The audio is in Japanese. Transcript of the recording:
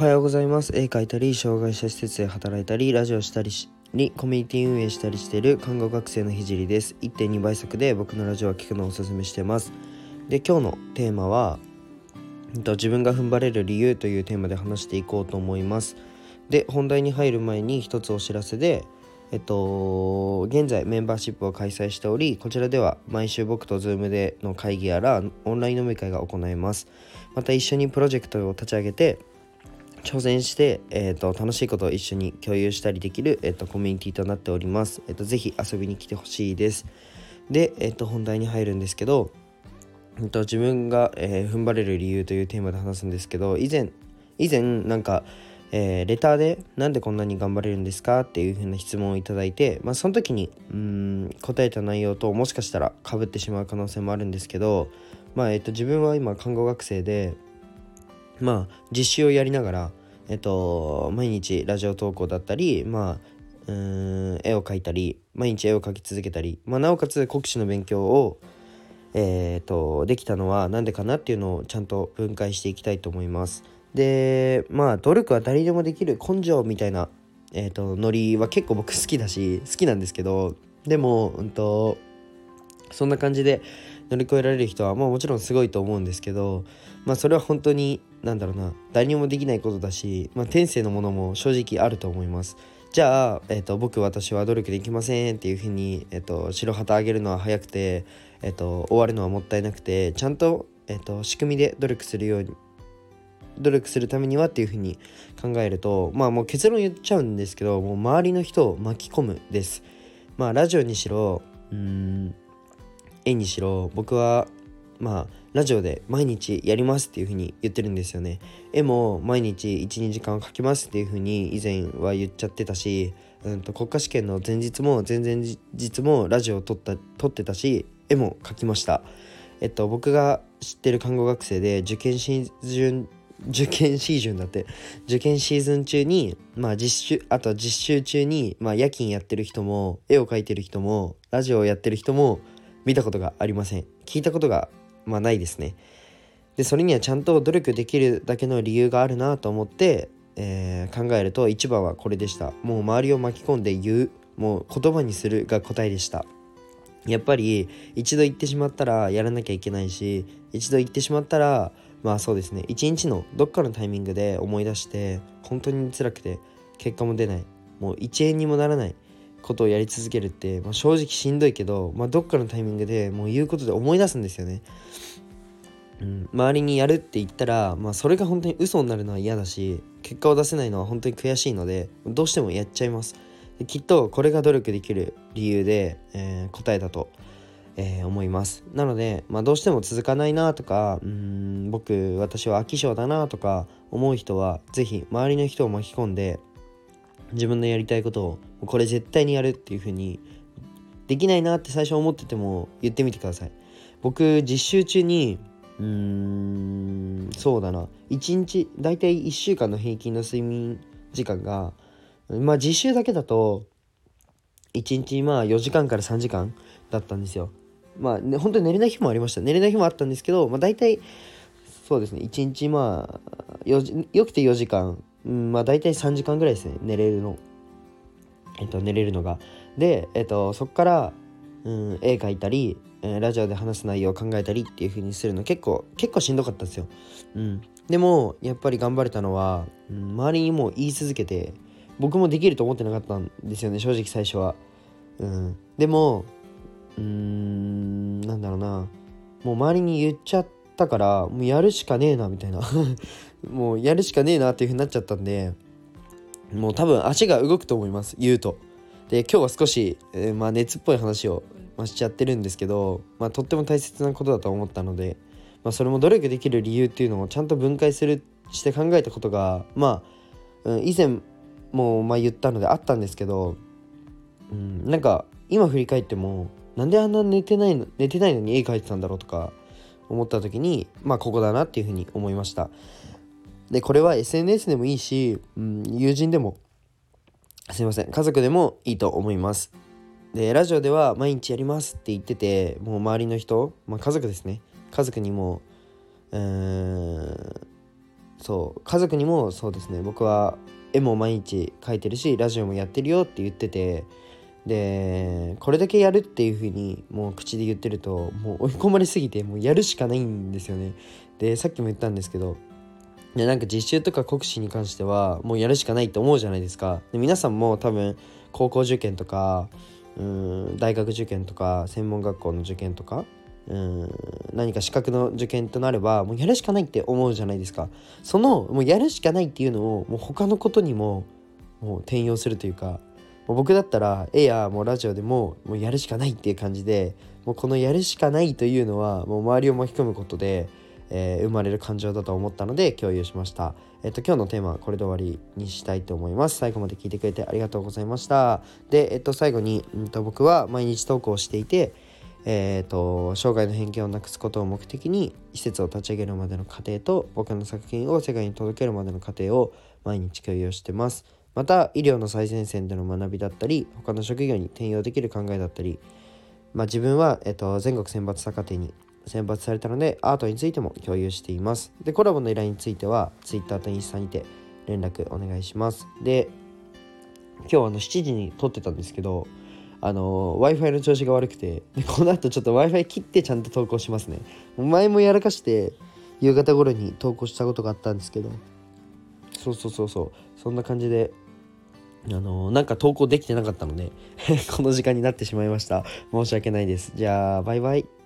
はようございます。絵描いたり障害者施設で働いたりラジオしたりしにコミュニティ運営したりしている看護学生のひじりです。1.2倍速で僕のラジオを聞くのをおすすめしてます。で今日のテーマは自分が踏ん張れる理由というテーマで話していこうと思います。で本題に入る前に一つお知らせでえっと、現在メンバーシップを開催しており、こちらでは毎週僕と Zoom での会議やらオンライン飲み会が行えます。また一緒にプロジェクトを立ち上げて、挑戦して、えーと、楽しいことを一緒に共有したりできる、えーと、コミュニティとなっております。えーと、ぜひ遊びに来てほしいです。で、えー、と本題に入るんですけど、えー、と自分が、えー、踏ん張れる理由というテーマで話すんですけど以前以前なんかえー、レターでなんでこんなに頑張れるんですか？っていう風な質問をいただいて、まあ、その時にうん答えた内容ともしかしたらかぶってしまう可能性もあるんですけど、まあえっと、自分は今看護学生で、まあ、実習をやりながら、えっと、毎日ラジオ投稿だったり、まあ、うん絵を描いたり毎日絵を描き続けたり、まあ、なおかつ国試の勉強をえーとできたのは何でかなっていうのをちゃんと分解していきたいと思います。でまあ努力は誰でもできる根性みたいな、えーと、ノリは結構僕好きだし好きなんですけどでも、うんと、そんな感じで乗り越えられる人は、まあ、もちろんすごいと思うんですけど、まあ、それは本当に何だろうな誰にもできないことだし、まあ、天性のものも正直あると思います。じゃあ、えーと、僕私は努力できませんっていうふうに、えーと、白旗あげるのは早くて、えーと、終わるのはもったいなくてちゃんと,、えー、と仕組みで努力するように努力するためにはっていうふうに考えるとまあもう結論言っちゃうんですけどもう周りの人を巻き込むですまあラジオにしろうん絵にしろ僕はまあラジオで毎日やりますっていうふうに言ってるんですよね。絵も毎日12時間描きますっていうふうに以前は言っちゃってたし、うんと、国家試験の前日も前々日もラジオを撮った撮ってたし絵も描きました。えっと僕が知ってる看護学生で受験シーズン受験シーズンだって受験シーズン中にまあ実習あと実習中にまあ夜勤やってる人も絵を描いてる人もラジオをやってる人も見たことがありません。聞いたことがまあないですね。でそれにはちゃんと努力できるだけの理由があるなと思って、えー、考えると一番はこれでした。もう周りを巻き込んで言うもう言葉にするが答えでした。やっぱり一度言ってしまったらやらなきゃいけないし一度言ってしまったらまあそうですね。一日のどっかのタイミングで思い出して本当に辛くて結果も出ない。もう1円にもならない。ことをやり続けるって、まあ、正直しんどいけど、まあ、どっかのタイミングでもう言うことで思い出すんですよね。うん、周りにやるって言ったら、まあ、それが本当に嘘になるのは嫌だし結果を出せないのは本当に悔しいのでどうしてもやっちゃいます。きっとこれが努力できる理由で、えー、答えだとえー、思いますなので、まあ、どうしても続かないなとかうん僕私は飽き性だなとか思う人は是非周りの人を巻き込んで自分のやりたいことをこれ絶対にやるっていう風にできないなって最初思ってても言ってみてください。僕実習中にうーんそうだな。1日だいたい1週間の平均の睡眠時間がまあ実習だけだと1日まあ4時間から3時間だったんですよ。まあ、ね、本当に寝れない日もありました。寝れない日もあったんですけど、まあ、大体、そうですね、1日まあ、よくて4時間、うん、まあ大体3時間ぐらいですね、寝れるの。えっと、寝れるのが。で、えっと、そこから、うん、絵描いたり、ラジオで話す内容を考えたりっていう風にするの結構、結構しんどかったんですよ。うん。でも、やっぱり頑張れたのは、うん、周りにも言い続けて、僕もできると思ってなかったんですよね、正直最初は。うん。でも、うーんなんだろうなもう周りに言っちゃってたからもうやるしかねえなみたいな。もうやるしかねえなっていう風になっちゃったんでもう多分足が動くと思います言うと。で今日は少し、えー、まあ、熱っぽい話を、まあ、しちゃってるんですけど、まあ、とっても大切なことだと思ったので、まあ、それも努力できる理由っていうのをちゃんと分解するして考えたことがまあ、うん、以前もまあ言ったのであったんですけど、うん、なんか今振り返ってもなんであんな寝てないの寝てないのに絵描いてたんだろうとか思った時にまあここだなっていうふうに思いました。でこれは SNS でもいいし、うん、友人でもすいません家族でもいいと思います。でラジオでは毎日やりますって言っててもう周りの人、まあ、家族ですね。家族にもうーんそう家族にもそうですね。僕は絵も毎日描いてるしラジオもやってるよって言っててでこれだけやるっていう風にもう口で言ってるともう追い込まれすぎてもうやるしかないんですよね。でさっきも言ったんですけどでなんか実習とか国試に関してはもうやるしかないって思うじゃないですか。で皆さんも多分高校受験とかうん大学受験とか専門学校の受験とかうん何か資格の受験となればもうやるしかないって思うじゃないですか。そのもうやるしかないっていうのをもう他のことにももう転用するというかもう僕だったら絵やもうラジオでももうやるしかないっていう感じでもうこのやるしかないというのはもう周りを巻き込むことで、えー、生まれる感情だと思ったので共有しました。えっと今日のテーマはこれで終わりにしたいと思います。最後まで聞いてくれてありがとうございました。で、えっと最後に、うん、と僕は毎日投稿していて、えーと、生涯の偏見をなくすことを目的に施設を立ち上げるまでの過程と僕の作品を世界に届けるまでの過程を毎日共有してますまた医療の最前線での学びだったり他の職業に転用できる考えだったり、まあ、自分は、えーと、全国選抜坂手に選抜されたのでアートについても共有しています。でコラボの依頼については Twitter とインスタにて連絡お願いします。で今日あの7時に撮ってたんですけどあの w i f i の調子が悪くてでこの後ちょっと w i f i 切ってちゃんと投稿しますね。前もやらかして夕方頃に投稿したことがあったんですけど。そうそうそうそう。そんな感じであのなんか投稿できてなかったので この時間になってしまいました。申し訳ないです。じゃあバイバイ。